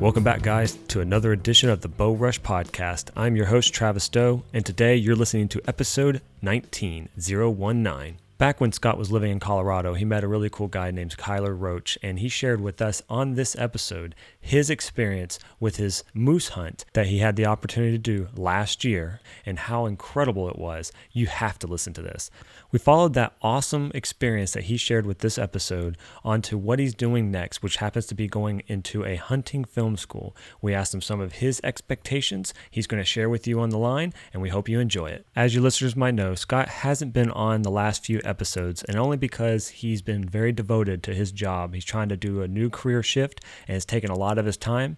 Welcome back, guys, to another edition of the Bow Rush Podcast. I'm your host, Travis Doe, and today you're listening to episode 19019. Back when Scott was living in Colorado, he met a really cool guy named Tyler Roach, and he shared with us on this episode his experience with his moose hunt that he had the opportunity to do last year and how incredible it was. You have to listen to this. We followed that awesome experience that he shared with this episode onto what he's doing next, which happens to be going into a hunting film school. We asked him some of his expectations. He's going to share with you on the line, and we hope you enjoy it. As you listeners might know, Scott hasn't been on the last few episodes, and only because he's been very devoted to his job. He's trying to do a new career shift, and it's taken a lot of his time.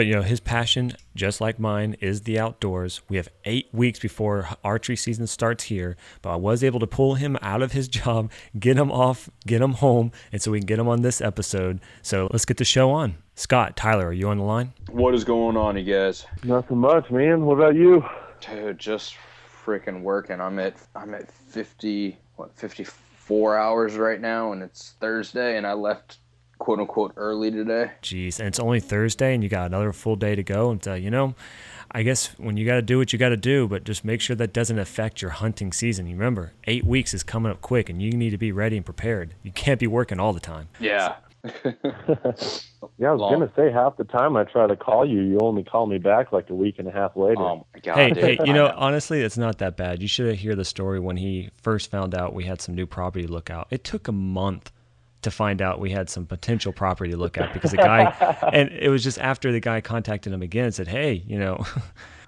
But you know, his passion, just like mine, is the outdoors. We have eight weeks before archery season starts here, but I was able to pull him out of his job, get him off, get him home, and so we can get him on this episode. So let's get the show on. Scott, Tyler, are you on the line? What is going on, you guys? Nothing much, man. What about you? Dude, just freaking working. I'm at I'm at 50 what 54 hours right now, and it's Thursday, and I left quote unquote early today. Jeez, and it's only Thursday, and you got another full day to go. And uh, you know, I guess when you got to do what you got to do, but just make sure that doesn't affect your hunting season. You remember, eight weeks is coming up quick, and you need to be ready and prepared. You can't be working all the time. Yeah. yeah, I was Long. gonna say half the time I try to call you, you only call me back like a week and a half later. Oh my god. Hey, dude. hey, you know, honestly, it's not that bad. You should have hear the story when he first found out we had some new property to look out. It took a month to find out we had some potential property to look at because the guy, and it was just after the guy contacted him again and said, "Hey, you know,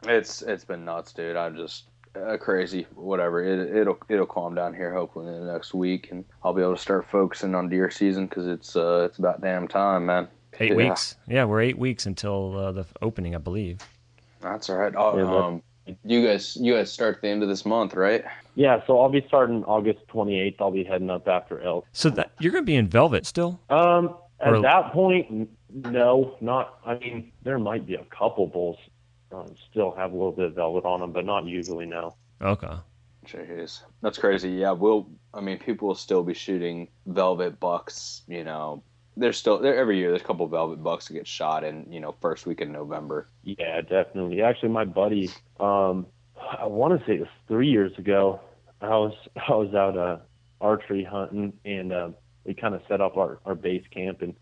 It's it's been nuts, dude. I'm just uh, crazy. Whatever. It it'll it'll calm down here hopefully in the next week, and I'll be able to start focusing on deer season because it's uh it's about damn time, man. eight Yeah. weeks. Yeah, we're eight weeks until uh, the opening, I believe." That's all right. Oh, Yeah, that- um, you guys you guys start at the end of this month, right? Yeah, so I'll be starting August 28th. I'll be heading up after elk. So that you're gonna be in Velvet still? Um, at Or- that point, no, not. I mean, there might be a couple bulls um, still have a little bit of velvet on them, but not usually. No. Okay. Jeez, that's crazy. Yeah, we'll. I mean, people will still be shooting velvet bucks. You know, there's still there every year. There's a couple velvet bucks that get shot in. You know, first week in November. Yeah, definitely. Actually, my buddy, um, I want to say it was three years ago. I was I was out uh, archery hunting, and uh, we kind of set up our, our base camp, and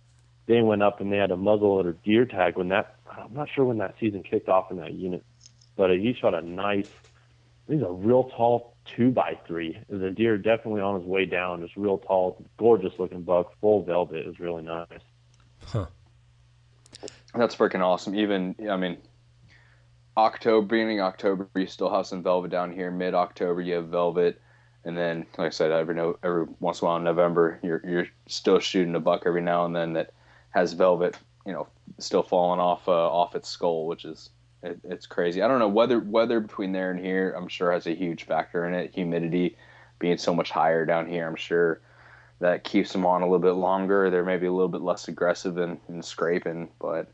they went up and they had a muzzleloader deer tag when that I'm not sure when that season kicked off in that unit, but he shot a nice. He's a real tall two by three. The deer definitely on his way down. Just real tall, gorgeous looking buck, full velvet. It was really nice. Huh. That's freaking awesome. Even I mean, October, beginning October, you still have some velvet down here. Mid October, you have velvet, and then, like I said, every no every once in a while in November, you're you're still shooting a buck every now and then that has velvet, you know, still falling off uh, off its skull, which is it, it's crazy. I don't know weather weather between there and here. I'm sure has a huge factor in it. Humidity being so much higher down here, I'm sure that keeps them on a little bit longer. They're maybe a little bit less aggressive in scraping, but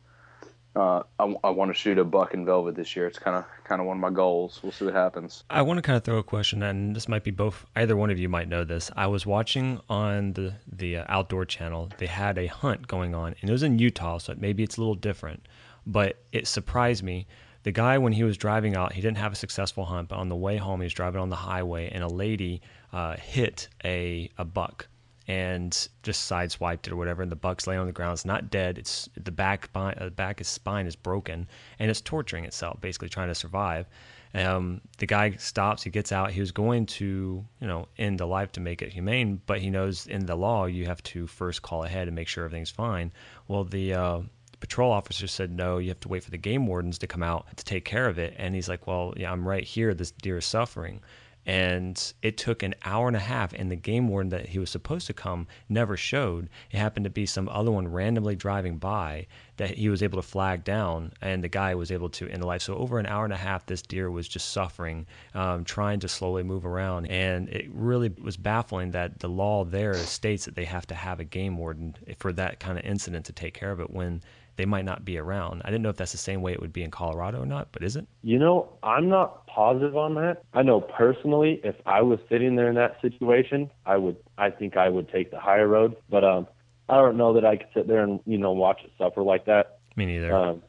uh, I, I want to shoot a buck in velvet this year. It's kind of kind of one of my goals. We'll see what happens. I want to kind of throw a question, and this might be both. Either one of you might know this. I was watching on the the uh, outdoor channel. They had a hunt going on, and it was in Utah, so maybe it's a little different. But it surprised me. The guy, when he was driving out, he didn't have a successful hunt. But on the way home, he was driving on the highway, and a lady uh, hit a a buck and just sideswiped it or whatever. And the buck's laying on the ground. It's not dead. It's the back spine, uh, back of spine is broken, and it's torturing itself, basically trying to survive. Um, the guy stops. He gets out. He was going to, you know, end the life to make it humane, but he knows in the law you have to first call ahead and make sure everything's fine. Well, the uh, patrol officer said no. You have to wait for the game wardens to come out to take care of it. And he's like, well, yeah, I'm right here. This deer is suffering and it took an hour and a half and the game warden that he was supposed to come never showed it happened to be some other one randomly driving by that he was able to flag down and the guy was able to end the life so over an hour and a half this deer was just suffering um, trying to slowly move around and it really was baffling that the law there states that they have to have a game warden for that kind of incident to take care of it when they might not be around. I didn't know if that's the same way it would be in Colorado or not, but is it? You know, I'm not positive on that. I know personally, if I was sitting there in that situation, I would. I think I would take the higher road. But um, I don't know that I could sit there and you know watch it suffer like that. Me neither. Um.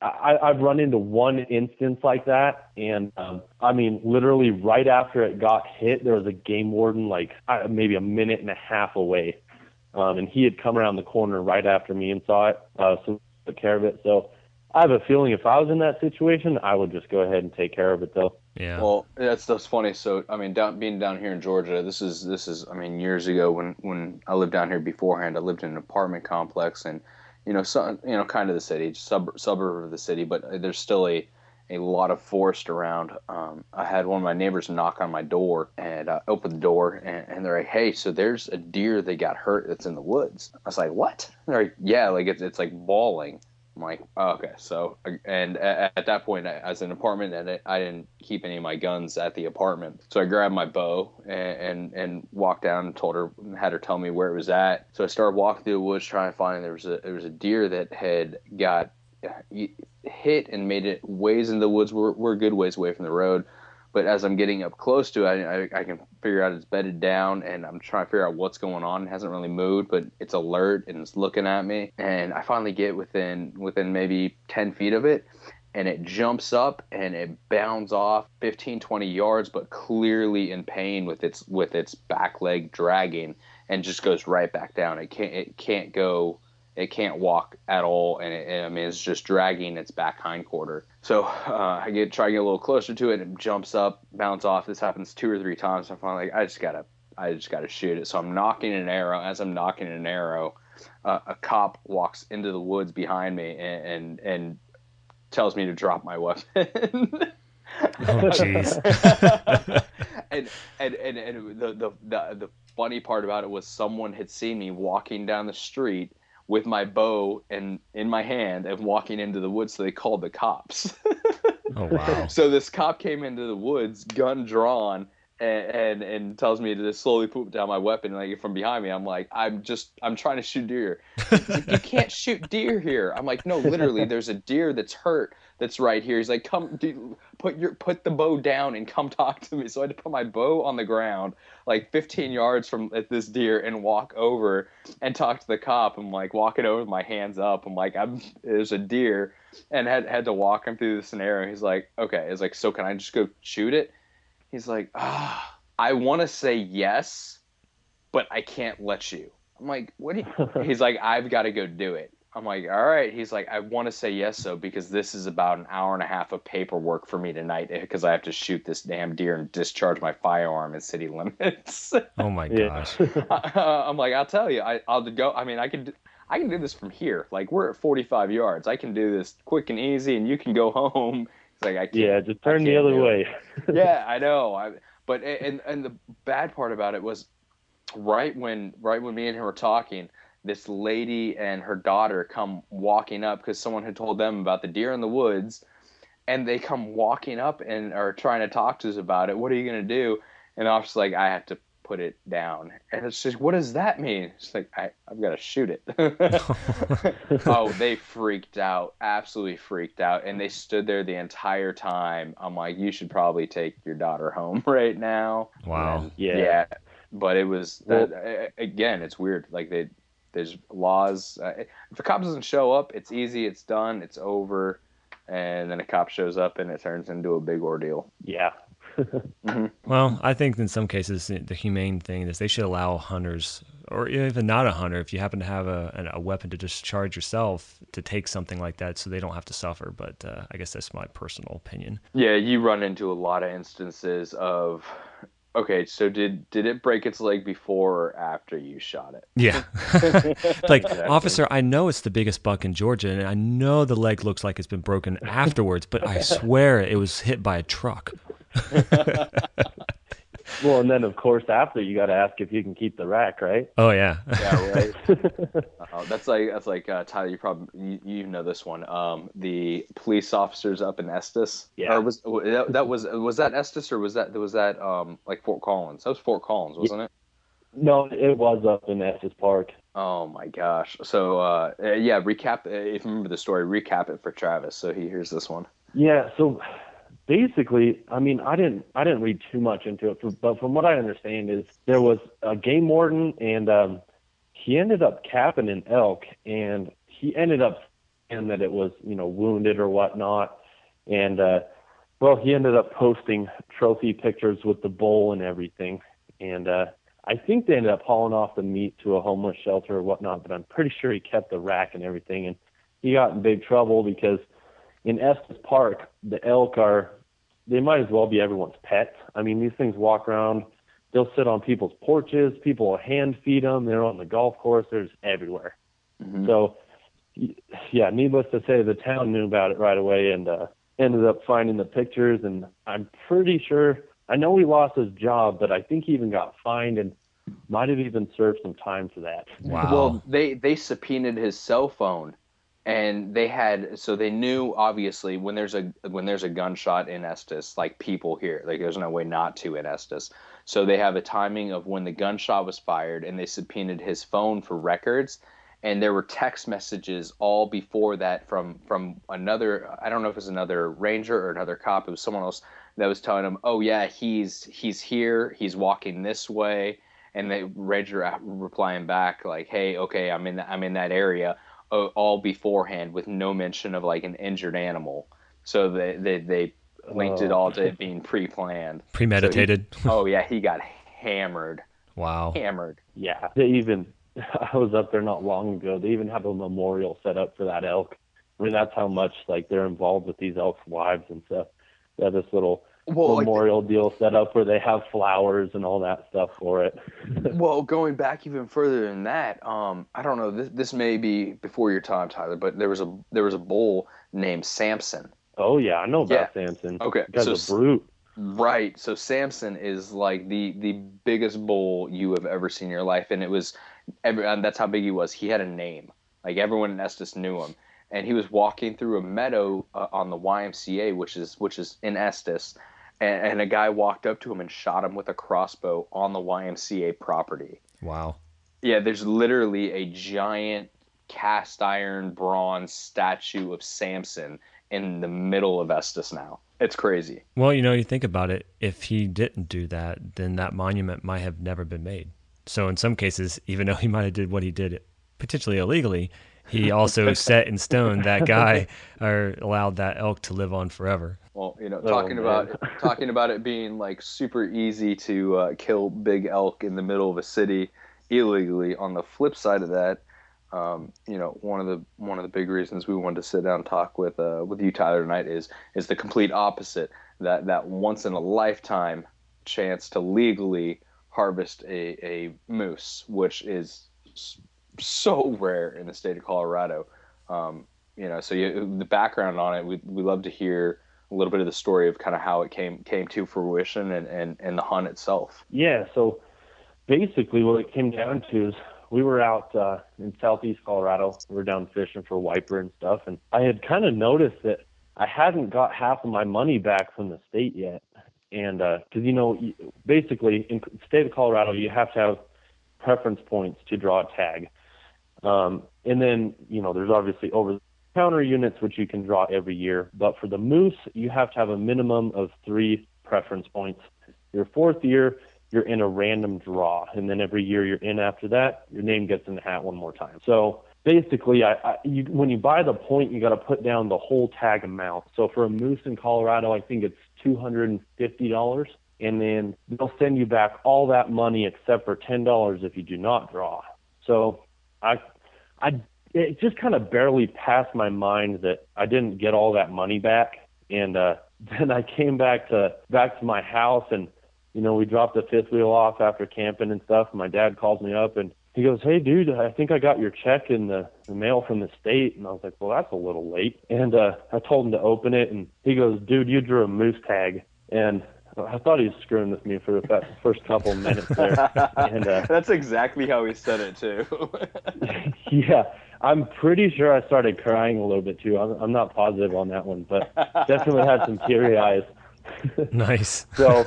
I, I've run into one instance like that, and um, I mean, literally right after it got hit, there was a game warden like uh, maybe a minute and a half away, um, and he had come around the corner right after me and saw it, uh, so took care of it. So I have a feeling if I was in that situation, I would just go ahead and take care of it, though. yeah. Well, that's that's funny. So I mean, down being down here in Georgia, this is this is I mean years ago when when I lived down here beforehand. I lived in an apartment complex and you know some you know kind of the city, sub suburb of the city, but there's still a a lot of forest around. Um, I had one of my neighbors knock on my door and I opened the door and, and they're like, "Hey, so there's a deer that got hurt that's in the woods." I was like, "What?" They're like, "Yeah, like it's it's like bawling." I'm like, oh, okay, so and at, at that point, as an apartment, and I didn't keep any of my guns at the apartment, so I grabbed my bow and, and and walked down and told her, had her tell me where it was at. So I started walking through the woods trying to find. There was a there was a deer that had got hit and made it ways in the woods. We're we're good ways away from the road, but as I'm getting up close to it, I, I, I, can figure out it's bedded down, and I'm trying to figure out what's going on. It hasn't really moved, but it's alert and it's looking at me. And I finally get within within maybe 10 feet of it, and it jumps up and it bounds off 15, 20 yards, but clearly in pain with its with its back leg dragging, and just goes right back down. It can't it can't go it can't walk at all, and it, I mean it's just dragging its back hind quarter. So uh, I get try to get a little closer to it, and it jumps up, bounce off. This happens two or three times. I'm finally like, I just gotta, I just gotta shoot it. So I'm knocking an arrow. As I'm knocking an arrow, uh, a cop walks into the woods behind me and and, and tells me to drop my weapon. oh jeez. and, and and and the, the the the funny part about it was someone had seen me walking down the street with my bow and in my hand and walking into the woods so they called the cops. Oh wow. So this cop came into the woods gun drawn and, and, and tells me to slowly put down my weapon like from behind me. I'm like i'm just i'm trying to shoot deer. You can't shoot deer here. I'm like no literally there's a deer that's hurt that's right here he's like come dude, put your put the bow down and come talk to me so i had to put my bow on the ground like 15 yards from this deer and walk over and talk to the cop. I'm like walking over with my hands up. I'm like, I'm there's a deer, and had had to walk him through the scenario. He's like, okay. It's like, so can I just go shoot it? He's like, ah, I want to say yes, but I can't let you. I'm like, what? Do you? He's like, I've got to go do it. I'm like, all right. He's like, I want to say yes, so because this is about an hour and a half of paperwork for me tonight eh, because I have to shoot this damn deer and discharge my firearm in city limits. oh my gosh. I'm like, I'll tell you, I, I'll go. I mean, I can, I can do this from here. Like we're at 45 yards. I can do this quick and easy, and you can go home. It's like I can't. Yeah, just turn the other way. yeah, I know. I, but and and the bad part about it was, right when right when me and him were talking this lady and her daughter come walking up because someone had told them about the deer in the woods and they come walking up and are trying to talk to us about it. What are you going to do? And i was like i have to put it down. And it's just what does that mean? It's like I, i've got to shoot it. Oh they freaked out absolutely freaked out. And they stood there the entire time. I'm like you should probably take your daughter home right now. Wow. And, yeah. yeah but it was that well, again it's weird. Like they there's laws. Uh, if a cop doesn't show up, it's easy. It's done. It's over. And then a cop shows up, and it turns into a big ordeal. Yeah. mm-hmm. Well, I think in some cases the humane thing is they should allow hunters, or even not a hunter, if you happen to have a, a weapon to discharge yourself, to take something like that, so they don't have to suffer. But uh, I guess that's my personal opinion. Yeah, you run into a lot of instances of Okay, so did did it break its leg before or after you shot it? Yeah. like, exactly. officer, I know it's the biggest buck in Georgia and I know the leg looks like it's been broken afterwards, but I swear it was hit by a truck. Well, and then of course after you got to ask if you can keep the rack, right? Oh yeah. yeah, right. uh, that's like that's like uh, Tyler. You probably you, you know this one. Um, the police officers up in Estes. Yeah. Or was that, that was was that Estes or was that was that um like Fort Collins? That was Fort Collins, wasn't yeah. it? No, it was up in Estes Park. Oh my gosh! So uh, yeah, recap. If you remember the story, recap it for Travis. So he hears this one. Yeah. So basically, I mean, I didn't I didn't read too much into it, but from what I understand is there was a game warden and um, he ended up capping an elk and he ended up and that it was you know wounded or whatnot, and uh, well, he ended up posting trophy pictures with the bull and everything, and uh, I think they ended up hauling off the meat to a homeless shelter or whatnot, but I'm pretty sure he kept the rack and everything, and he got in big trouble because in Estes Park, the elk are they might as well be everyone's pet. I mean, these things walk around they'll sit on people's porches. People will hand feed them. They're on the golf course. They're just everywhere. Mm-hmm. So, yeah, needless to say, the town knew about it right away and uh, ended up finding the pictures. And I'm pretty sure, I know he lost his job, but I think he even got fined and might have even served some time for that. Wow. Well, they they subpoenaed his cell phone and they had so they knew obviously when there's a when there's a gunshot in Estes, like people here, like there's no way not to in Estes. So they have a timing of when the gunshot was fired, and they subpoenaed his phone for records. And there were text messages all before that from from another. I don't know if it was another ranger or another cop. It was someone else that was telling him, "Oh yeah, he's he's here. He's walking this way." And the ranger uh, replying back like, "Hey, okay, I'm in I'm in that area." All beforehand with no mention of like an injured animal. So they they, they linked oh. it all to it being pre-planned, premeditated. So he, oh yeah, he got hammered. Wow, hammered. Yeah, they even. I was up there not long ago. They even have a memorial set up for that elk. I mean, that's how much like they're involved with these elk's wives and stuff. They have this little well, memorial like, deal set up where they have flowers and all that stuff for it. well, going back even further than that, um, I don't know. This this may be before your time, Tyler, but there was a there was a bull named Samson. Oh yeah, I know about yeah. Samson. Okay, guy's so, a brute. Right. So Samson is like the the biggest bull you have ever seen in your life, and it was, every, and that's how big he was. He had a name. Like everyone in Estes knew him and he was walking through a meadow uh, on the YMCA, which is which is in Estes, and, and a guy walked up to him and shot him with a crossbow on the YMCA property. Wow. Yeah, there's literally a giant cast iron bronze statue of Samson in the middle of Estes now. It's crazy. Well, you know, you think about it, if he didn't do that, then that monument might have never been made. So in some cases, even though he might have did what he did potentially illegally, he also set in stone that guy or allowed that elk to live on forever. Well, you know, oh, talking oh, about talking about it being like super easy to uh, kill big elk in the middle of a city illegally. On the flip side of that, um, you know, one of the one of the big reasons we wanted to sit down and talk with uh, with you, Tyler, tonight is is the complete opposite. That that once in a lifetime chance to legally harvest a, a moose, which is so rare in the state of Colorado. Um, you know, so you, the background on it, we we love to hear a little bit of the story of kind of how it came came to fruition and and, and the hunt itself. Yeah, so basically what it came down to is we were out uh, in southeast Colorado. We were down fishing for wiper and stuff, and I had kind of noticed that I hadn't got half of my money back from the state yet. And because uh, you know, basically in state of Colorado, you have to have preference points to draw a tag. Um, and then, you know, there's obviously over counter units, which you can draw every year. But for the moose, you have to have a minimum of three preference points. Your fourth year, you're in a random draw. And then every year you're in after that, your name gets in the hat one more time. So basically, I, I, you, when you buy the point, you got to put down the whole tag amount. So for a moose in Colorado, I think it's $250 and then they'll send you back all that money except for ten dollars if you do not draw. So I I it just kind of barely passed my mind that I didn't get all that money back. And uh, then I came back to back to my house, and you know we dropped the fifth wheel off after camping and stuff. And my dad calls me up and he goes, "Hey, dude, I think I got your check in the, the mail from the state." And I was like, "Well, that's a little late." And uh, I told him to open it, and he goes, "Dude, you drew a moose tag." And I thought he was screwing with me for the first couple minutes there. And uh, that's exactly how he said it too. yeah, I'm pretty sure I started crying a little bit too. I'm, I'm not positive on that one, but definitely had some teary eyes. nice. so,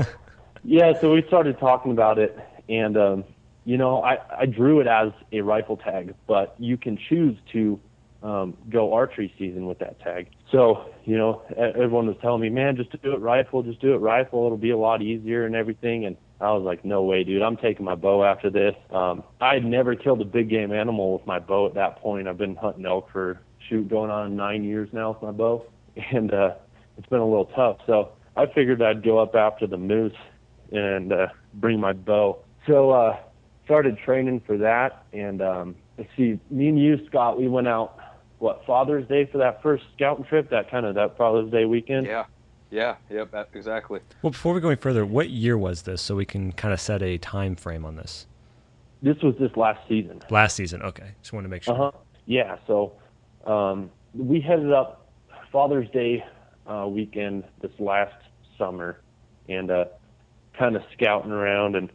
yeah, so we started talking about it, and um, you know, I I drew it as a rifle tag, but you can choose to um, go archery season with that tag. So, you know, everyone was telling me, man, just do it rifle, just do it rifle. It'll be a lot easier and everything. And I was like, no way, dude. I'm taking my bow after this. Um, I had never killed a big game animal with my bow at that point. I've been hunting elk for shoot going on nine years now with my bow, and uh, it's been a little tough. So I figured I'd go up after the moose and uh, bring my bow. So uh, started training for that, and um, let's see, me and you, Scott, we went out what Father's Day for that first scouting trip, that kind of that Father's Day weekend. Yeah, yeah, yep, exactly. Well, before we go any further, what year was this, so we can kind of set a time frame on this? This was this last season. Last season, okay. Just want to make sure. Uh huh. Yeah. So um, we headed up Father's Day uh, weekend this last summer, and uh, kind of scouting around and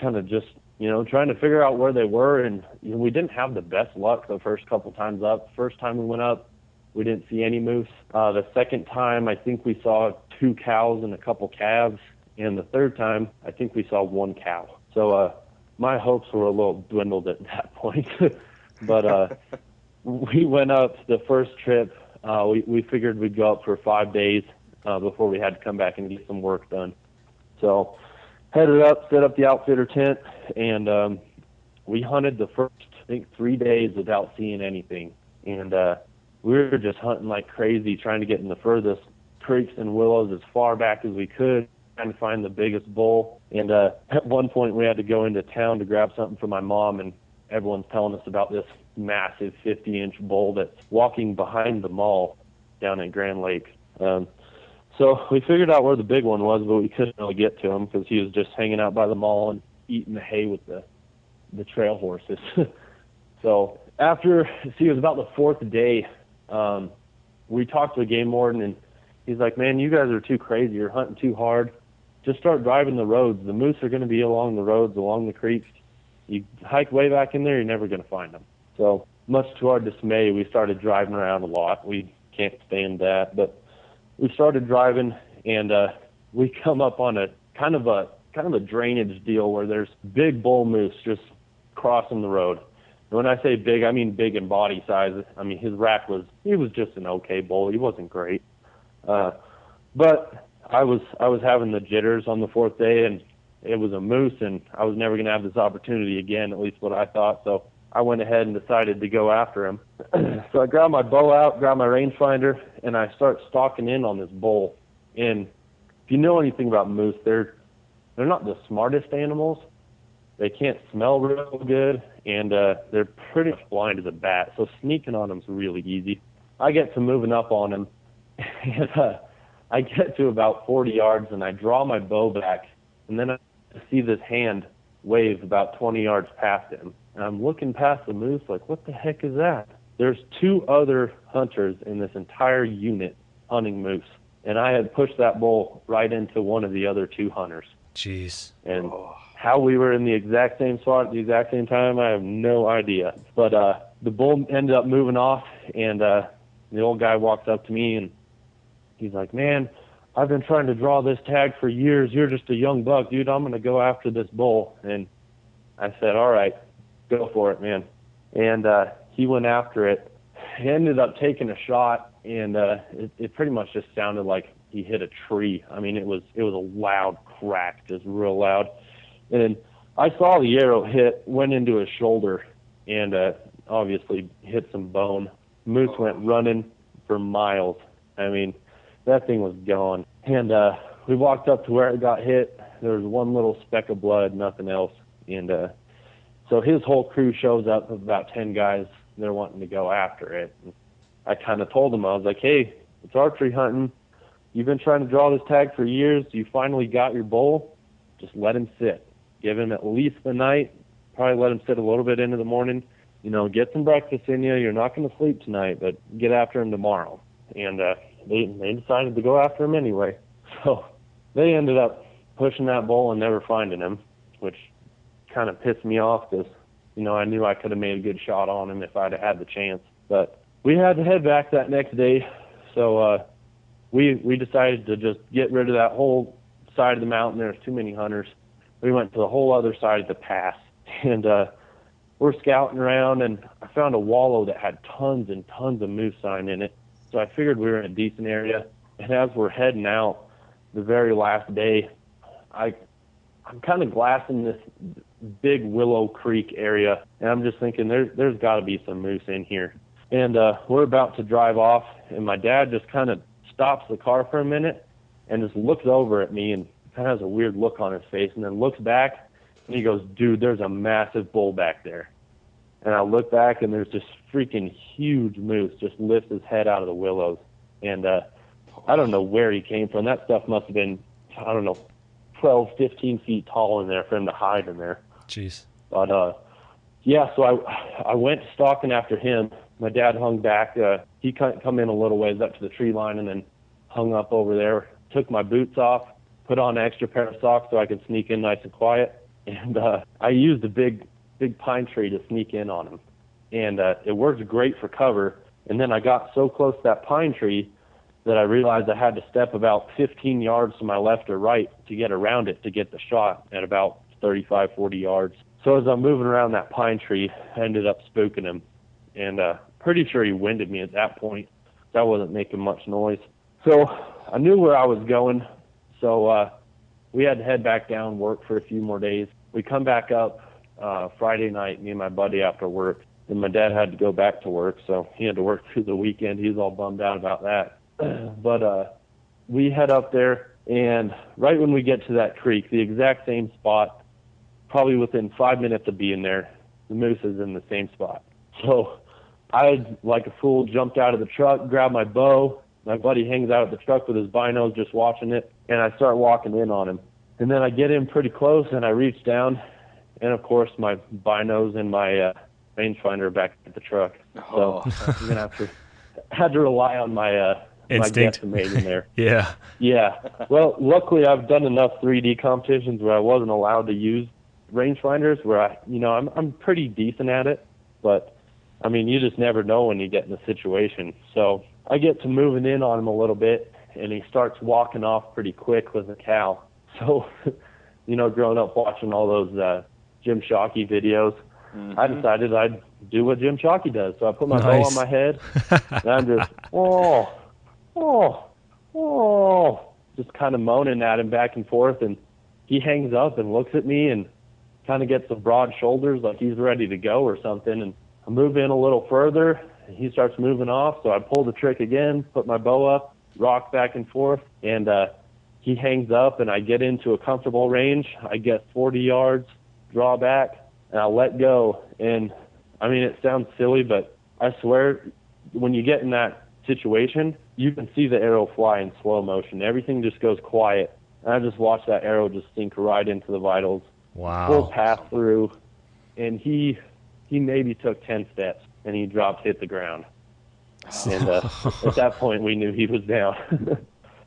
kind of just you know trying to figure out where they were. And you know, we didn't have the best luck the first couple times up. First time we went up, we didn't see any moose. Uh, the second time, I think we saw two cows and a couple calves, and the third time, I think we saw one cow. So uh, my hopes were a little dwindled at that point. but uh, we went up the first trip. Uh, we we figured we'd go up for five days uh, before we had to come back and get some work done. So headed up, set up the outfitter tent, and um, we hunted the first I think three days without seeing anything. And uh, we were just hunting like crazy, trying to get in the furthest creeks and willows as far back as we could, trying to find the biggest bull. And uh, at one point, we had to go into town to grab something for my mom, and everyone's telling us about this massive 50 inch bull that's walking behind the mall down at Grand Lake. Um, so we figured out where the big one was, but we couldn't really get to him because he was just hanging out by the mall and eating the hay with the the trail horses. so after, see, it was about the fourth day. Um, we talked to the game warden, and he's like, "Man, you guys are too crazy. You're hunting too hard. Just start driving the roads. The moose are going to be along the roads, along the creeks. You hike way back in there, you're never going to find them." So much to our dismay, we started driving around a lot. We can't stand that, but we started driving and uh, we come up on a kind of a kind of a drainage deal where there's big bull moose just crossing the road. When I say big, I mean big in body size. I mean his rack was he was just an okay bull. He wasn't great, uh, but I was I was having the jitters on the fourth day, and it was a moose, and I was never going to have this opportunity again. At least what I thought. So I went ahead and decided to go after him. so I grabbed my bow out, grabbed my rangefinder, and I start stalking in on this bull. And if you know anything about moose, they're they're not the smartest animals. They can't smell real good, and uh, they're pretty much blind as a bat. So sneaking on them's really easy. I get to moving up on him, and uh, I get to about 40 yards, and I draw my bow back, and then I see this hand wave about 20 yards past him and I'm looking past the moose like, what the heck is that? There's two other hunters in this entire unit hunting moose. And I had pushed that bull right into one of the other two hunters. Jeez. And oh. How we were in the exact same spot at the exact same time, I have no idea. But uh, the bull ended up moving off, and uh, the old guy walks up to me and he's like, Man, I've been trying to draw this tag for years. You're just a young buck, dude. I'm to go after this bull. And I said, All right go for it, man. And uh, he went after it. He ended up taking a shot, and uh, it, it pretty much just sounded like he hit a tree. I mean, it was it was a loud crack, just real loud. And I saw the arrow hit, went into his shoulder, and uh, obviously hit some bone. Moose went running for miles. I mean, that thing was gone. And uh, we walked up to where it got hit. There was one little speck of blood, nothing else. And uh, so his whole crew shows up of about 10 guys. They're wanting to go after it. And I kind of told them, I was like, hey, it's archery hunting. You've been trying to draw this tag for years. You finally got your bull. Just let him sit. Give him at least the night. Probably let him sit a little bit into the morning. You know, get some breakfast in you. You're not going to sleep tonight, but get after him tomorrow. And uh, they they decided to go after him anyway. So they ended up pushing that bull and never finding him, which kind of pissed me off because you know I knew I could have made a good shot on him if I'd have had the chance. But we had to head back that next day, so uh, we we decided to just get rid of that whole side of the mountain. There's too many hunters. We went to the whole other side of the pass, and uh, we're scouting around, and I found a wallow that had tons and tons of moose sign in it. So I figured we were in a decent area. And as we're heading out, the very last day, I I'm kind of glassing this big Willow Creek area, and I'm just thinking there's there's got to be some moose in here. and uh, we're about to drive off, and my dad just kind of stops the car for a minute and just looks over at me and kind of has a weird look on his face, and then looks back and he goes, "Dude, there's a massive bull back there." And I look back and there's this freaking huge moose just lifts his head out of the willows, and uh, I don't know where he came from. That stuff must have been, I don't know, 12, 15 feet tall in there for him to hide in there. Jeez. But uh, yeah, so I I went stalking after him. My dad hung back. Uh, he come come in a little ways up to the tree line and then hung up over there. Took my boots off, put on an extra pair of socks so I could sneak in nice and quiet. And uh, I used a big big pine tree to sneak in on him, and uh, it worked great for cover. And then I got so close to that pine tree that I realized I had to step about 15 yards to my left or right to get around it to get the shot at about 35, 40 yards. So as I'm moving around that pine tree, I ended up spooking him, and uh, pretty sure he winded me at that point. That wasn't making much noise. So I knew where I was going. So uh, we had to head back down, work for a few more days. We come back up uh, Friday night, me and my buddy after work. And my dad had to go back to work, so he had to work through the weekend. He was all bummed out about that. but uh, we head up there, and right when we get to that creek, the exact same spot, probably within five minutes of being there, the moose is in the same spot. So I, like a fool, jumped out of the truck, grabbed my bow. My buddy hangs out at the truck with his binos, just watching it, and I start walking in on him. And then I get in pretty close, and I reach down, and of course my binos and my uh, rangefinder are back at the truck. So Oh. I'm gonna have to had to rely on my uh, Instinct. my guesstimate in there. Yeah. Yeah. Well, luckily I've done enough 3D competitions where I wasn't allowed to use rangefinders. Where I, you know, I'm I'm pretty decent at it, but I mean, you just never know when you get in a situation. So I get to moving in on him a little bit, and he starts walking off pretty quick with a cow. So, you know, growing up watching all those uh, Jim Shockey videos, I decided I'd do what Jim Shockey does. So I put my bow on my head, and I'm just, oh, oh, oh, just kind of moaning at him back and forth. And he hangs up and looks at me and kind of gets the broad shoulders like he's ready to go or something. And I move in a little further. And he starts moving off. So I pull the trick again, put my bow up, rock back and forth, and uh, he hangs up. And I get into a comfortable range. I get 40 yards, draw back, and I let go. And I mean, it sounds silly, but I swear, when you get in that situation, you can see the arrow fly in slow motion. Everything just goes quiet. And I just watched that arrow just sink right into the vitals, full pass through, and he he maybe took ten steps and he dropped, hit the ground. And uh, at that point, we knew he was down.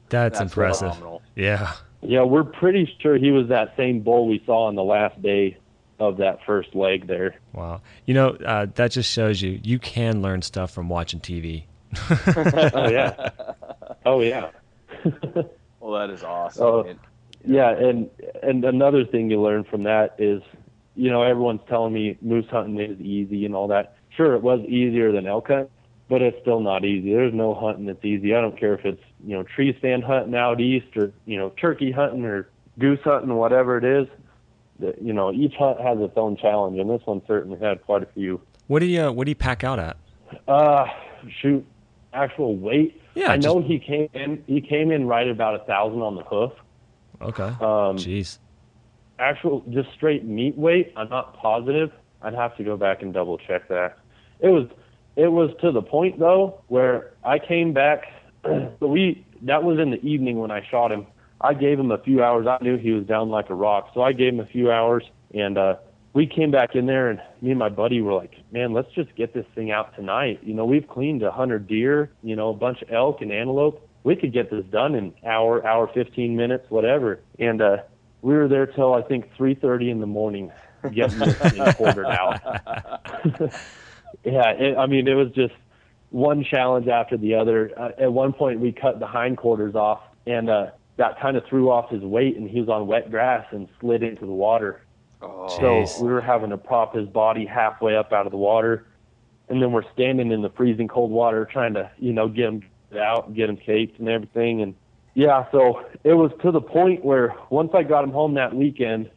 That's, That's impressive. phenomenal. Yeah. yeah, we're pretty sure he was that same bull we saw on the last day of that first leg there. Wow. You know, uh, that just shows you you can learn stuff from watching TV. Oh yeah, oh yeah. Well, that is awesome. Oh. It- Yeah, and and another thing you learn from that is, you know, everyone's telling me moose hunting is easy and all that. Sure, it was easier than elk hunt, but it's still not easy. There's no hunting that's easy. I don't care if it's you know tree stand hunting out east or you know turkey hunting or goose hunting, whatever it is. The, you know, each hunt has its own challenge, and this one certainly had quite a few. What do you uh, What do you pack out at? Uh, shoot, actual weight. Yeah, I know he came in. He came in right about a thousand on the hoof. Okay. Um, Jeez. actual just straight meat weight i'm not positive i'd have to go back and double check that it was it was to the point though where i came back. We that was in the evening when i shot him. I gave him a few hours. I knew he was down like a rock so i gave him a few hours and uh we came back in there and me and my buddy were like man let's just get this thing out tonight. You know we've cleaned a hundred deer you know a bunch of elk and antelope. We could get this done in hour hour 15 minutes whatever. And uh we were there till I think 3:30 in the morning, getting this thing quartered out. yeah, it, I mean it was just one challenge after the other. Uh, at one point, we cut the hindquarters off, and uh, that kind of threw off his weight, and he was on wet grass and slid into the water. Oh, So Jeez. we were having to prop his body halfway up out of the water, and then we're standing in the freezing cold water trying to, you know, get him out, get him caked and everything. And yeah, so it was to the point where once I got him home that weekend,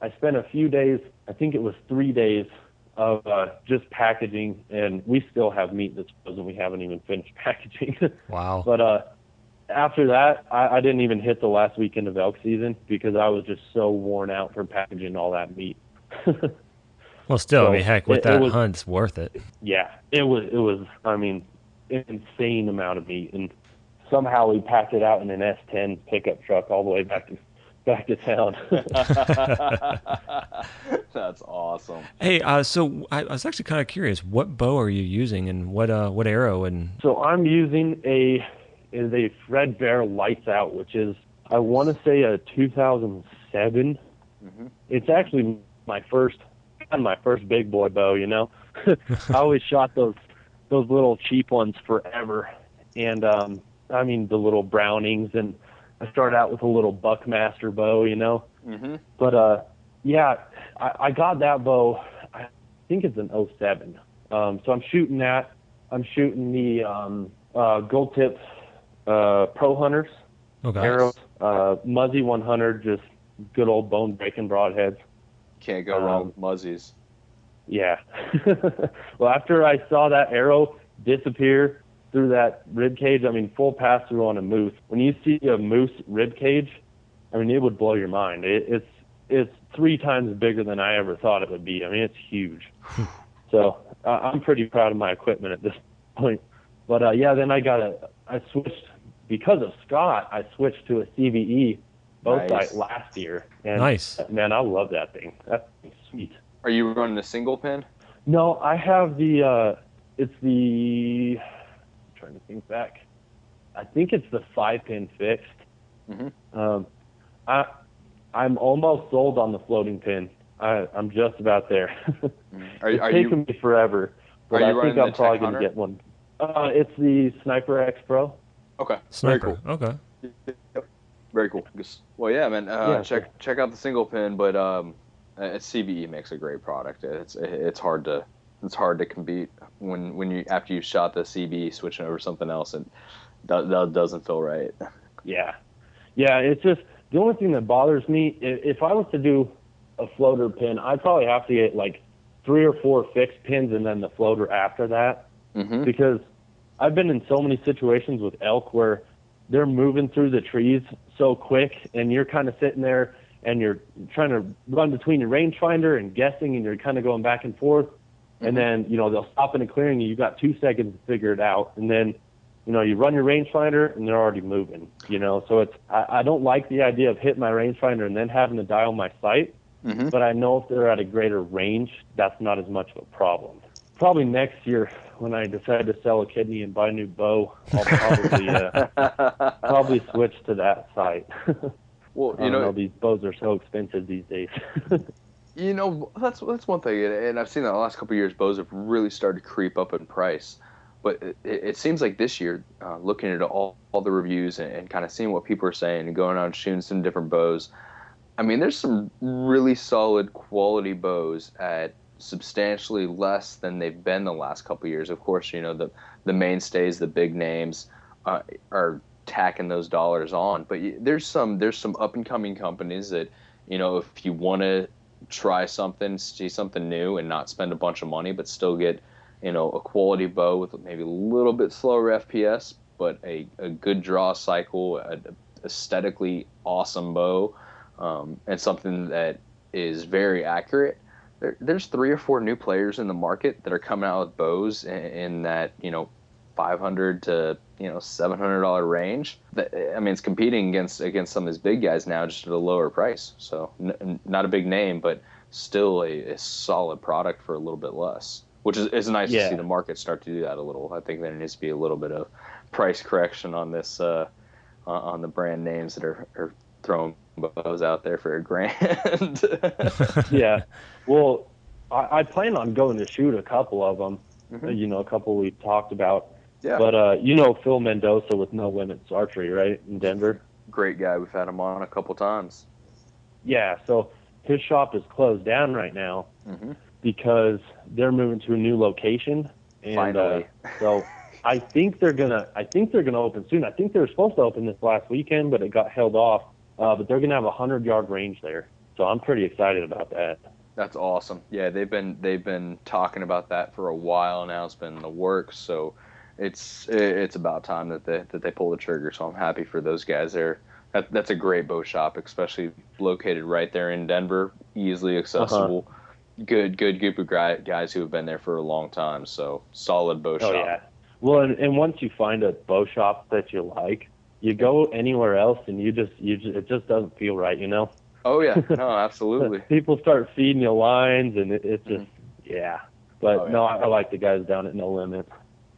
I spent a few days, I think it was three days, of uh, just packaging, and we still have meat that's frozen. We haven't even finished packaging. Wow. but uh, after that, I, I didn't even hit the last weekend of elk season because I was just so worn out from packaging all that meat. Well, still, I mean, heck, with it- it that was- hunt's worth it. yeah, it was it was I mean, an insane amount of meat, and somehow we packed it out in an S10 pickup truck all the way back to back to town. That's awesome. Hey, uh, so I, I was actually kind of curious. What bow are you using, and what uh, what arrow? And so I'm using a is a Fred Bear Lights Out, which is I want to say a 2007. Mhm. It's actually my first my first big boy bow. You know, I always shot those those little cheap ones forever, and um, I mean the little Brownings, and I started out with a little Buckmaster bow. You know, hmm but uh, yeah, I, I got that bow. I think it's an 07. Um, so I'm shooting that. I'm shooting the um, uh, gold tip uh, pro hunters okay, arrows, uh, Muzzy 100, just good old bone breaking broadheads. Can't go Um, wrong with muzzies. Yeah. well, after I saw that arrow disappear through that rib cage, I mean, full pass through on a moose. When you see a moose rib cage, I mean, it would blow your mind. It, it's it's three times bigger than I ever thought it would be. I mean, it's huge. so uh, I'm pretty proud of my equipment at this point. But uh, yeah, then I got a I switched because of Scott. I switched to a CBE bow Nice. sight last year, and nice. man, I love that thing. That's sweet. Are you running a single pin? No, I have the. uh It's the. I'm trying to think back. I think it's the five pin fixed. Mhm. Um, I I'm almost sold on the floating pin. I I'm just about there. Are, it's are taken you me forever, but are you I think I'm the probably gonna get one. Uh, it's the Sniper X Pro. okay? Sniper. Very cool. Okay. Very cool. Well, yeah, man. Uh, Yeah, check check out the single pin, but um, uh, CBE makes a great product. It's it's hard to it's hard to compete when when you after you shot the CB switching over something else and that, that doesn't feel right. Yeah, yeah. It's just the only thing that bothers me. If I was to do a floater pin, I'd probably have to get like three or four fixed pins and then the floater after that. Mm-hmm. because I've been in so many situations with elk where they're moving through the trees so quick and you're kind of sitting there and you're trying to run between your rangefinder and guessing and you're kind of going back and forth and then you know they'll stop in a clearing and you've got two seconds to figure it out and then you know you run your rangefinder and they're already moving you know so it's I, I don't like the idea of hitting my rangefinder and then having to dial my sight Mm-hmm. but I know if they're at a greater range, that's not as much of a problem. Probably next year when I decide to sell a kidney and buy a new bow, I'll probably uh, probably switch to that site. well, you know, know, these bows are so expensive these days. you know that's that's one thing, and- I've seen that the last couple years, bows have really started to creep up in price. But it, it seems like this year, uh, looking at all, all the reviews and, and kind of seeing what people are saying and going and shooting some different bows, I mean, there's some really solid quality bows at substantially less than they've been the last couple years. Of course, you know the the mainstays, the big names, uh, are tacking those dollars on. But there's some there's some up and coming companies that you know if you want to try something, see something new, and not spend a bunch of money, but still get you know a quality bow with maybe a little bit slower FPS, but a, a good draw cycle, a, aesthetically awesome bow, um, and something that is very accurate. There, there's three or four new players in the market that are coming out with bows in, in that you know 500 to you know 700 dollar range. That I mean, it's competing against against some of these big guys now, just at a lower price. So n- not a big name, but still a, a solid product for a little bit less. Which is, is nice to see the market start to do that a little. I think there needs to be a little bit of price correction on this uh, on- on the brand names that are, are throwing bows out there for a grand. yeah. Well, I, I plan on going to shoot a couple of them. Mhm. You know, a couple we talked about. Yeah, But uh, you know Phil Mendoza with No Limits Archery, right, in Denver. great guy. We've had him on a couple times. Yeah. So his shop is closed down right now hmm because they're moving to a new location. And, Finally. Uh, so I think they're gonna. I think they're gonna open soon. I think they were supposed to open this last weekend, but it got held off. Uh, but they're gonna have a hundred yard range there, so I'm pretty excited about that. That's awesome. Yeah, they've been they've been talking about that for a while now. It's been in the works, so it's it's about time that they that they pull the trigger. So I'm happy for those guys there. That, that's a great bow shop, especially located right there in Denver, easily accessible. Uh-huh. Good good group of guys who have been there for a long time. So solid bow oh, shop. yeah. Well, and, and once you find a bow shop that you like, you go anywhere else and you just you just, it just doesn't feel right, you know. Oh yeah, no, absolutely. People start feeding you lines, and it, it's just mm-hmm. yeah. But oh, yeah. no, I, I like the guys down at No Limit.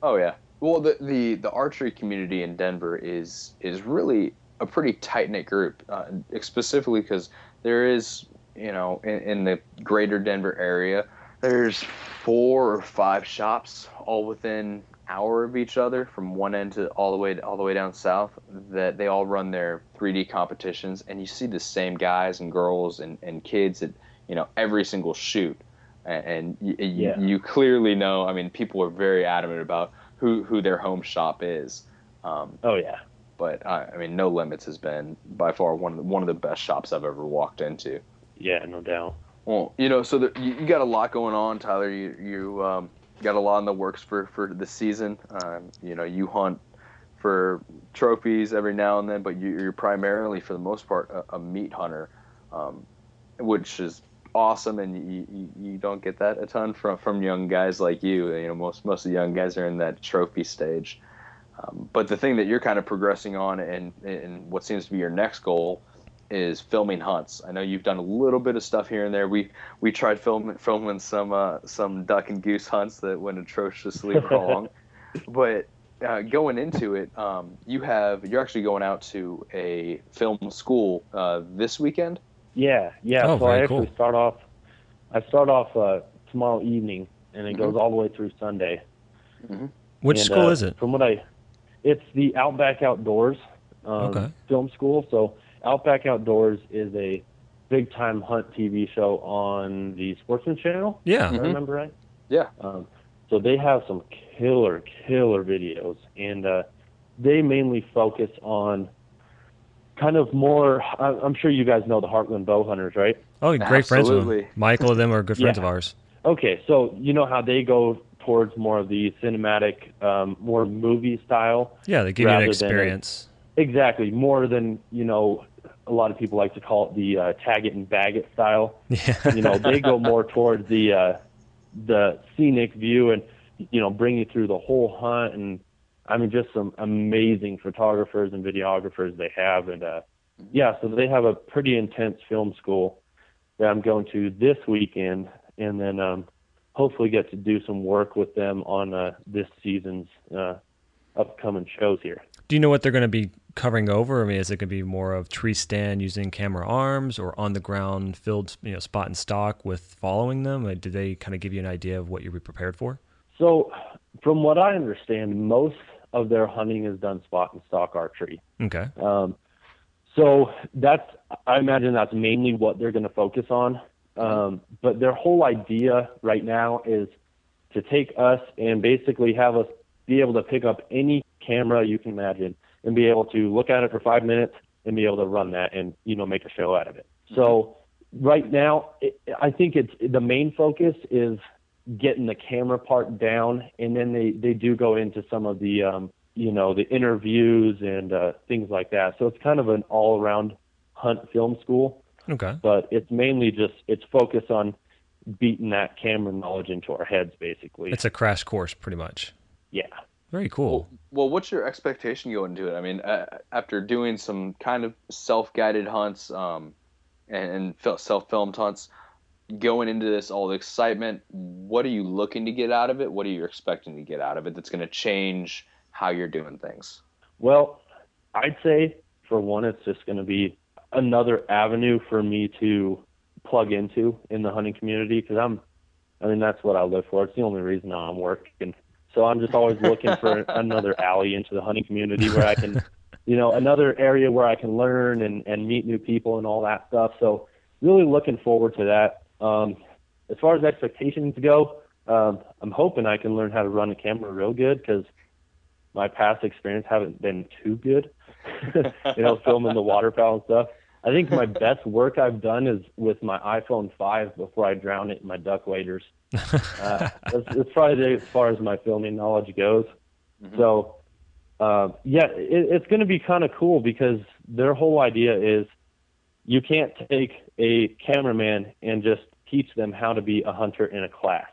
Oh yeah. Well, the, the the archery community in Denver is is really a pretty tight knit group, uh, specifically because there is you know in, in the greater Denver area, there's four or five shops all within hour of each other from one end to all the way all the way down south that they all run their 3D competitions and you see the same guys and girls and, and kids at you know every single shoot and, and you, yeah. you, clearly know I mean people are very adamant about who who their home shop is. Um, oh yeah. but I, I mean No Limits has been by far one of the, one of the best shops I've ever walked into. Yeah no doubt. Well you know so the, you, you got a lot going on Tyler. You you um, got a lot in the works for for the season. Um, you know, you hunt for trophies every now and then, but you, are primarily, for the most part, a, a meat hunter, um, which is awesome, and you, you, you, don't get that a ton from from young guys like you. You know, most most of the young guys are in that trophy stage. Um, but the thing that you're kind of progressing on, and and what seems to be your next goal, is filming hunts. I know you've done a little bit of stuff here and there. We we tried filming filming some uh, some duck and goose hunts that went atrociously wrong, but uh, going into it, um, you have you're actually going out to a film school uh, this weekend. Yeah, yeah. Oh, so I actually cool. start off. I start off uh, tomorrow evening, and it mm-hmm. goes all the way through Sunday. Mm-hmm. Which and, school uh, is it? From what I, it's the Outback Outdoors um, okay. Film School. So Outback Outdoors is a big time hunt TV show on the Sportsman Channel. Yeah, mm-hmm. I remember right. Yeah. Um, so they have some killer, killer videos, and uh, they mainly focus on kind of more. I'm sure you guys know the Heartland bow hunters, right? Oh, great friends of them. Michael of them are good friends yeah. of ours. Okay, so you know how they go towards more of the cinematic, um, more movie style. Yeah, they give you an experience. A, exactly, more than you know a lot of people like to call it the uh, tag it and bag it style. Yeah. you know, they go more towards the uh, the scenic view and you know bring you through the whole hunt and I mean just some amazing photographers and videographers they have and uh, yeah, so they have a pretty intense film school that I'm going to this weekend and then um, hopefully get to do some work with them on uh, this season's uh, upcoming shows here. Do you know what they're going to be covering over? I mean, is it going to be more of tree stand using camera arms or on the ground filled, you know, spot and stock with following them? Like, do they kind of give you an idea of what you'll be prepared for? So, from what I understand, most of their hunting is done spot and stock archery. Okay. Um, so that's I imagine that's mainly what they're going to focus on. Um, but their whole idea right now is to take us and basically have us be able to pick up any camera you can imagine and be able to look at it for five minutes and be able to run that and you know make a show out of it. Mm-hmm. So right now, it, I think it's the main focus is getting the camera part down, and then they they do go into some of the um, you know the interviews and uh, things like that. So it's kind of an all around hunt film school. Okay. But it's mainly just it's focused on beating that camera knowledge into our heads, basically. It's a crash course, pretty much. Yeah. Very cool. Well, well, what's your expectation going into it? I mean, uh, after doing some kind of self-guided hunts um, and, and self-filmed hunts, going into this, all the excitement, what are you looking to get out of it? What are you expecting to get out of it that's going to change how you're doing things? Well, I'd say for one, it's just going to be another avenue for me to plug into in the hunting community because I'm, I mean, that's what I live for. It's the only reason I'm working so I'm just always looking for another alley into the hunting community where I can, you know, another area where I can learn and, and meet new people and all that stuff. So really looking forward to that. Um, as far as expectations go, um, I'm hoping I can learn how to run a camera real good because my past experience haven't been too good. you know, filming the waterfowl and stuff. I think my best work I've done is with my iPhone 5 before I drown it in my duck waders. Uh, that's, that's probably as far as my filming knowledge goes. Mm-hmm. So, uh, yeah, it, it's going to be kind of cool because their whole idea is you can't take a cameraman and just teach them how to be a hunter in a class,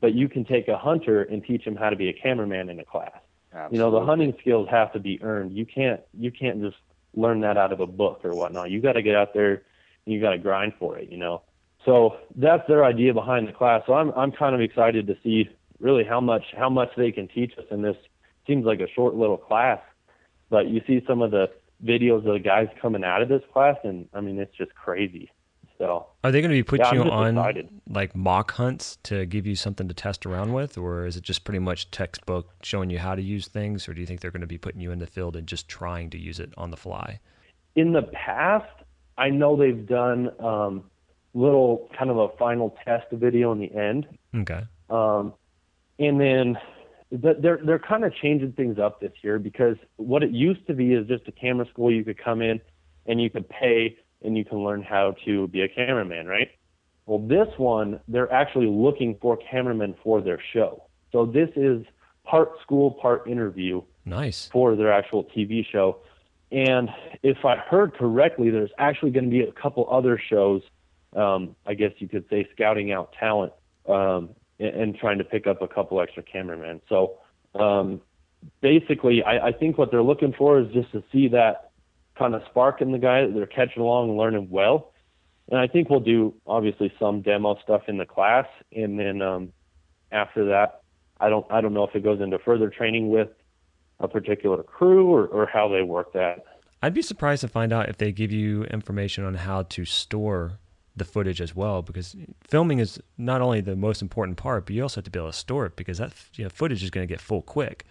but you can take a hunter and teach them how to be a cameraman in a class. Absolutely. You know, the hunting skills have to be earned. You can't you can't just learn that out of a book or whatnot. You got to get out there and you got to grind for it. You know, so that's their idea behind the class. So I'm I'm kind of excited to see really how much how much they can teach us in this. Seems like a short little class, but you see some of the videos of the guys coming out of this class, and I mean it's just crazy. So are they going to be putting yeah, you on excited. like mock hunts to give you something to test around with, or is it just pretty much textbook showing you how to use things, or do you think they're going to be putting you in the field and just trying to use it on the fly? In the past, I know they've done um, little kind of a final test video in the end. Okay. Um, and then they're they're kind of changing things up this year because what it used to be is just a camera school you could come in and you could pay and you can learn how to be a cameraman, right? Well, this one, they're actually looking for cameramen for their show. So this is part school, part interview. Nice. For their actual TV show. And if I heard correctly, there's actually going to be a couple other shows, um, I guess you could say, scouting out talent um, and, trying to pick up a couple extra cameramen. So um, basically, I, I think what they're looking for is just to see that kind of spark in the guy that they're catching along and learning well. And I think we'll do obviously some demo stuff in the class, and then um, after that, I don't I don't know if it goes into further training with a particular crew or, or how they work that. I'd be surprised to find out if they give you information on how to store the footage as well, because filming is not only the most important part, but you also have to be able to store it because that you know, footage is going to get full quick.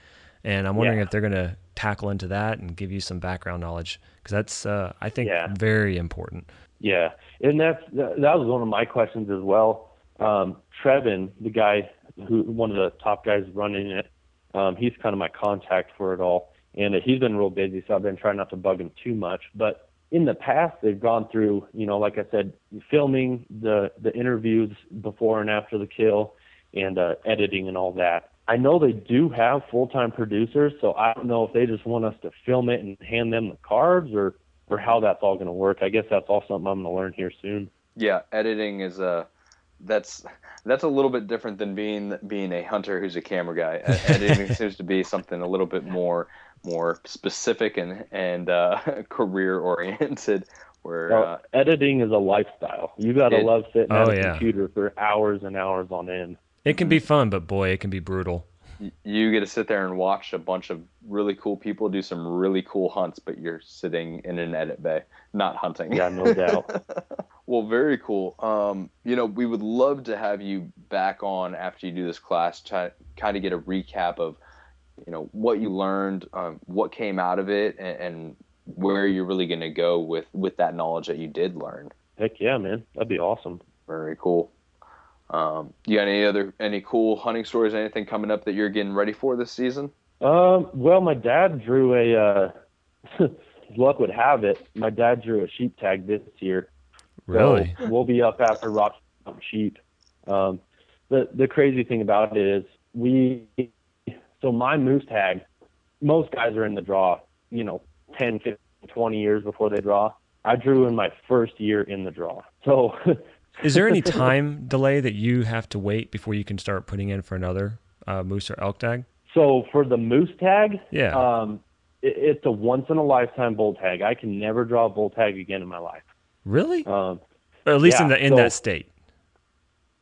And I'm wondering yeah. if they're going to tackle into that and give you some background knowledge because that's, uh, I think, yeah. very important. Yeah, and that's that was one of my questions as well. Um, Trevin, the guy who one of the top guys running it, um, he's kind of my contact for it all, and he's been real busy, so I've been trying not to bug him too much. But in the past, they've gone through, you know, like I said, filming the the interviews before and after the kill, and uh, editing and all that. I know they do have full time producers, so I don't know if they just want us to film it and hand them the cards or or how that's all going to work. I guess that's all something I'm going to learn here soon. Yeah, editing is a that's that's a little bit different than being being a hunter who's a camera guy. editing seems to be something a little bit more more specific and and uh, career oriented. Where uh, editing is a lifestyle. You got to love sitting oh, at a yeah. computer for hours and hours on end. It can be fun, but boy, it can be brutal. You get to sit there and watch a bunch of really cool people do some really cool hunts, but you're sitting in an edit bay, not hunting. Yeah, no doubt. well, very cool. Um, you know, we would love to have you back on after you do this class, to kind of get a recap of, you know, what you learned, um, what came out of it, and, and where you're really going to go with with that knowledge that you did learn. Heck yeah, man, that'd be awesome. Very cool. Um, you got any other any cool hunting stories? Anything coming up that you're getting ready for this season? Um, well, my dad drew a. Uh, luck would have it. My dad drew a sheep tag this year. Really? So we'll be up after Rock Sheep. Um, the the crazy thing about it is we. So my moose tag, most guys are in the draw. You know, 10, 15, 20 years before they draw. I drew in my first year in the draw. So Is there any time delay that you have to wait before you can start putting in for another uh, moose or elk tag? So for the moose tag, yeah, um, it, it's a once in a lifetime bull tag. I can never draw a bull tag again in my life. Really? Um, at least yeah, in the in so that state.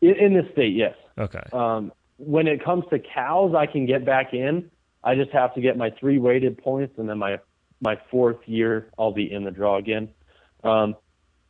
In, in this state, yes. Okay. Um, when it comes to cows, I can get back in. I just have to get my three weighted points, and then my my fourth year, I'll be in the draw again. Um,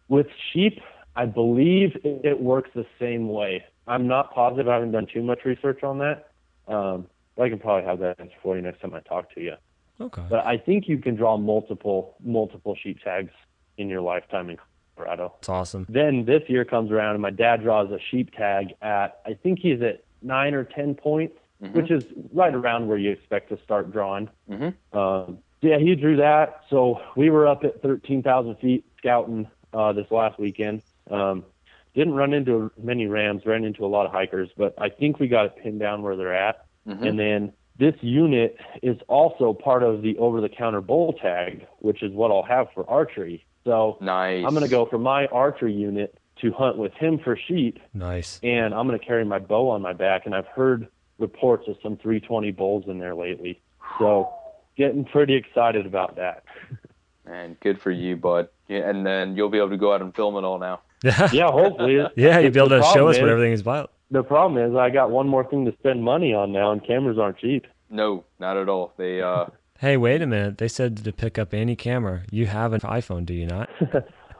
with sheep, I believe it works the same way. I'm not positive. I haven't done too much research on that. Um, but I can probably have that answer for you next time I talk to you. Okay. But I think you can draw multiple multiple sheep tags in your lifetime in Colorado. It's awesome. Then this year comes around and my dad draws a sheep tag at I think he's at nine or ten points, mm-hmm. which is right around where you expect to start drawing. Mm-hmm. Um, yeah, he drew that. So we were up at thirteen thousand feet scouting uh, this last weekend. Um, didn't run into many rams, ran into a lot of hikers, but I think we got it pinned down where they're at. Mhm. And then this unit is also part of the over-the-counter bull tag, which is what I'll have for archery. So Nice. I'm going to go for my archery unit to hunt with him for sheep, Nice. and I'm going to carry my bow on my back. And I've heard reports of some 320 bulls in there lately, so getting pretty excited about that. Man, good for you, bud. Yeah, and then you'll be able to go out and film it all now. Yeah. Yeah, hopefully. Yeah, you'll be able to show problem us what everything is about. The problem is I got one more thing to spend money on now, and cameras aren't cheap. No, not at all. They uh Hey, wait a minute. They said to pick up any camera. You have an iPhone, do you not?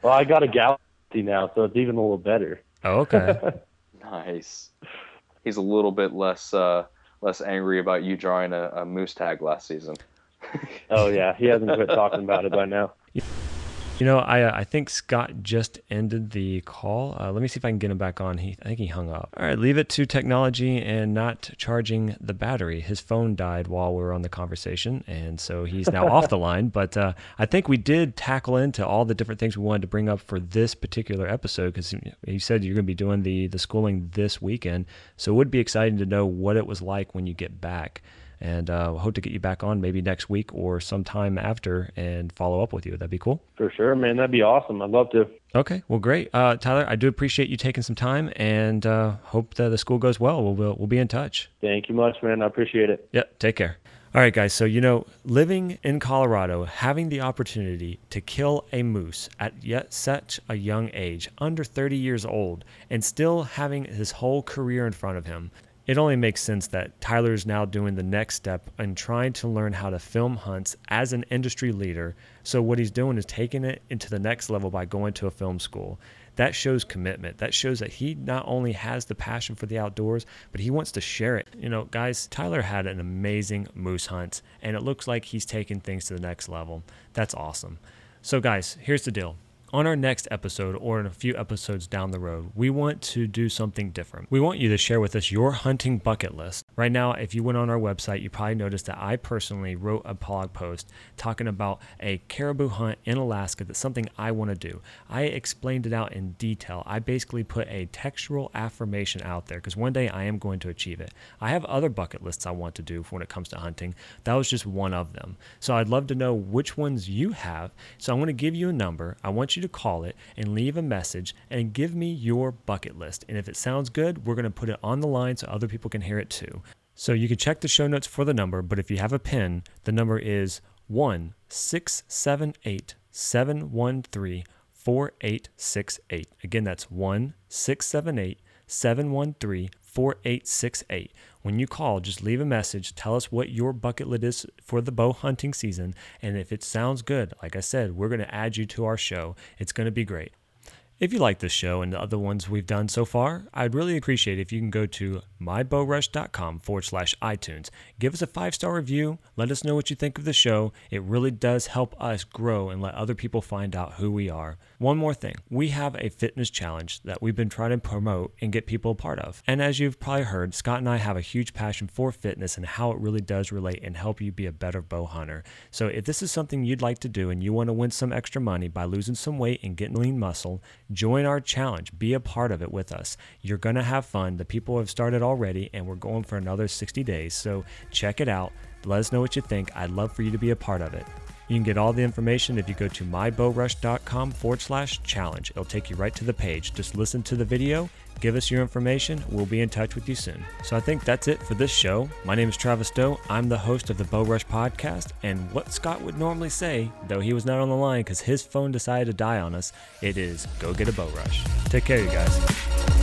Well, I got a Galaxy now, so it's even a little better. Oh, okay. nice. He's a little bit less uh less angry about you drawing a, a moose tag last season. Oh yeah, he hasn't quit talking about it by now. You know, I uh, I think Scott just ended the call. Uh, let me see if I can get him back on. He I think he hung up. All right, leave it to technology and not charging the battery. His phone died while we were on the conversation, and so he's now off the line. But uh, I think we did tackle into all the different things we wanted to bring up for this particular episode because you said you're going to be doing the the schooling this weekend, so it would be exciting to know what it was like when you get back. And uh, hope to get you back on maybe next week or sometime after and follow up with you. That'd be cool. For sure, man. That'd be awesome. I'd love to. Okay, well, great, uh, Tyler. I do appreciate you taking some time, and uh, hope that the school goes well. We'll, we'll we'll be in touch. Thank you much, man. I appreciate it. Yep, take care. All right, guys. So you know, living in Colorado, having the opportunity to kill a moose at yet such a young age, under 30 years old, and still having his whole career in front of him. It only makes sense that Tyler is now doing the next step and trying to learn how to film hunts as an industry leader. So, what he's doing is taking it into the next level by going to a film school. That shows commitment. That shows that he not only has the passion for the outdoors, but he wants to share it. You know, guys, Tyler had an amazing moose hunt, and it looks like he's taking things to the next level. That's awesome. So, guys, here's the deal on our next episode or in a few episodes down the road, we want to do something different. We want you to share with us your hunting bucket list. Right now, if you went on our website, you probably noticed that I personally wrote a blog post talking about a caribou hunt in Alaska that's something I want to do. I explained it out in detail. I basically put a textual affirmation out there because one day I am going to achieve it. I have other bucket lists I want to do when it comes to hunting. That was just one of them. So I'd love to know which ones you have. So I'm going to give you a number. I want you to call it and leave a message and give me your bucket list. And if it sounds good, we're going to put it on the line so other people can hear it too. So you can check the show notes for the number, but if you have a pen, the number is 1 678 713 4868. Again, that's 1 678 713 4868. When you call, just leave a message. Tell us what your bucket list is for the bow hunting season. And if it sounds good, like I said, we're going to add you to our show. It's going to be great. If you like this show and the other ones we've done so far, I'd really appreciate if you can go to mybowrush.com forward slash iTunes. Give us a five star review. Let us know what you think of the show. It really does help us grow and let other people find out who we are. One more thing we have a fitness challenge that we've been trying to promote and get people a part of. And as you've probably heard, Scott and I have a huge passion for fitness and how it really does relate and help you be a better bow hunter. So if this is something you'd like to do and you want to win some extra money by losing some weight and getting lean muscle, join our challenge. Be a part of it with us. You're going to have fun. The people have started already, and we're going for another 60 days. So check it out. Let us know what you think. I'd love for you to be a part of it. You can get all the information if you go to mybowrush.com forward slash challenge. It'll take you right to the page. Just listen to the video, give us your information. We'll be in touch with you soon. So I think that's it for this show. My name is Travis Doe. I'm the host of the Bow Rush podcast. And what Scott would normally say, though he was not on the line because his phone decided to die on us, it is go get a bow rush. Take care, you guys.